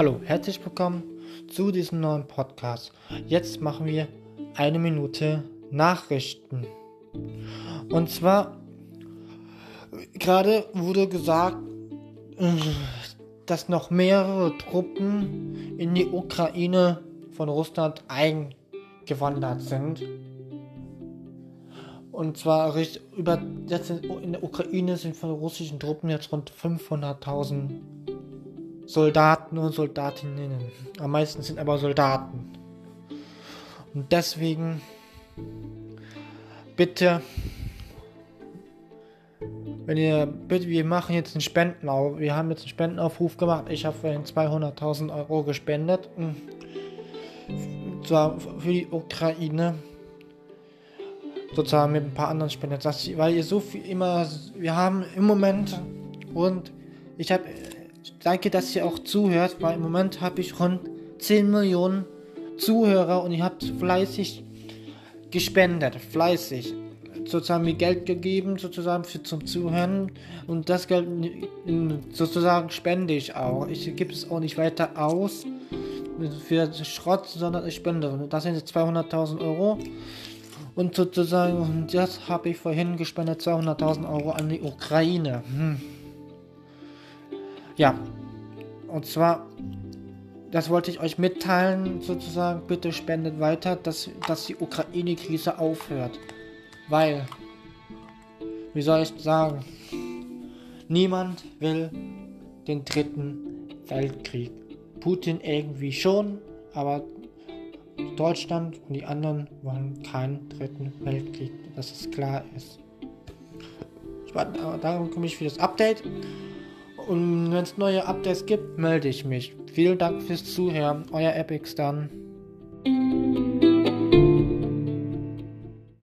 Hallo, herzlich willkommen zu diesem neuen Podcast. Jetzt machen wir eine Minute Nachrichten. Und zwar, gerade wurde gesagt, dass noch mehrere Truppen in die Ukraine von Russland eingewandert sind. Und zwar über jetzt in der Ukraine sind von russischen Truppen jetzt rund 500.000 Soldaten und Soldatinnen. Am meisten sind aber Soldaten. Und deswegen bitte, wenn ihr, bitte, wir machen jetzt einen Spendenaufruf. Wir haben jetzt einen Spendenaufruf gemacht. Ich habe vorhin 200.000 Euro gespendet. Und zwar für die Ukraine. Sozusagen mit ein paar anderen Spenden. Weil ihr so viel immer, wir haben im Moment und ich habe danke, dass ihr auch zuhört, weil im Moment habe ich rund 10 Millionen Zuhörer und ihr habt fleißig gespendet, fleißig. Sozusagen mir Geld gegeben, sozusagen für zum Zuhören und das Geld sozusagen spende ich auch. Ich gebe es auch nicht weiter aus für Schrott, sondern ich spende. Das sind jetzt 200.000 Euro. Und sozusagen, das habe ich vorhin gespendet, 200.000 Euro an die Ukraine. Hm. Ja, und zwar, das wollte ich euch mitteilen, sozusagen, bitte spendet weiter, dass, dass die Ukraine-Krise aufhört. Weil, wie soll ich sagen, niemand will den dritten Weltkrieg. Putin irgendwie schon, aber Deutschland und die anderen wollen keinen dritten Weltkrieg, dass es klar ist. Ich warte, darum komme ich für das Update. Und wenn es neue Updates gibt, melde ich mich. Vielen Dank fürs Zuhören. Euer Epic dann.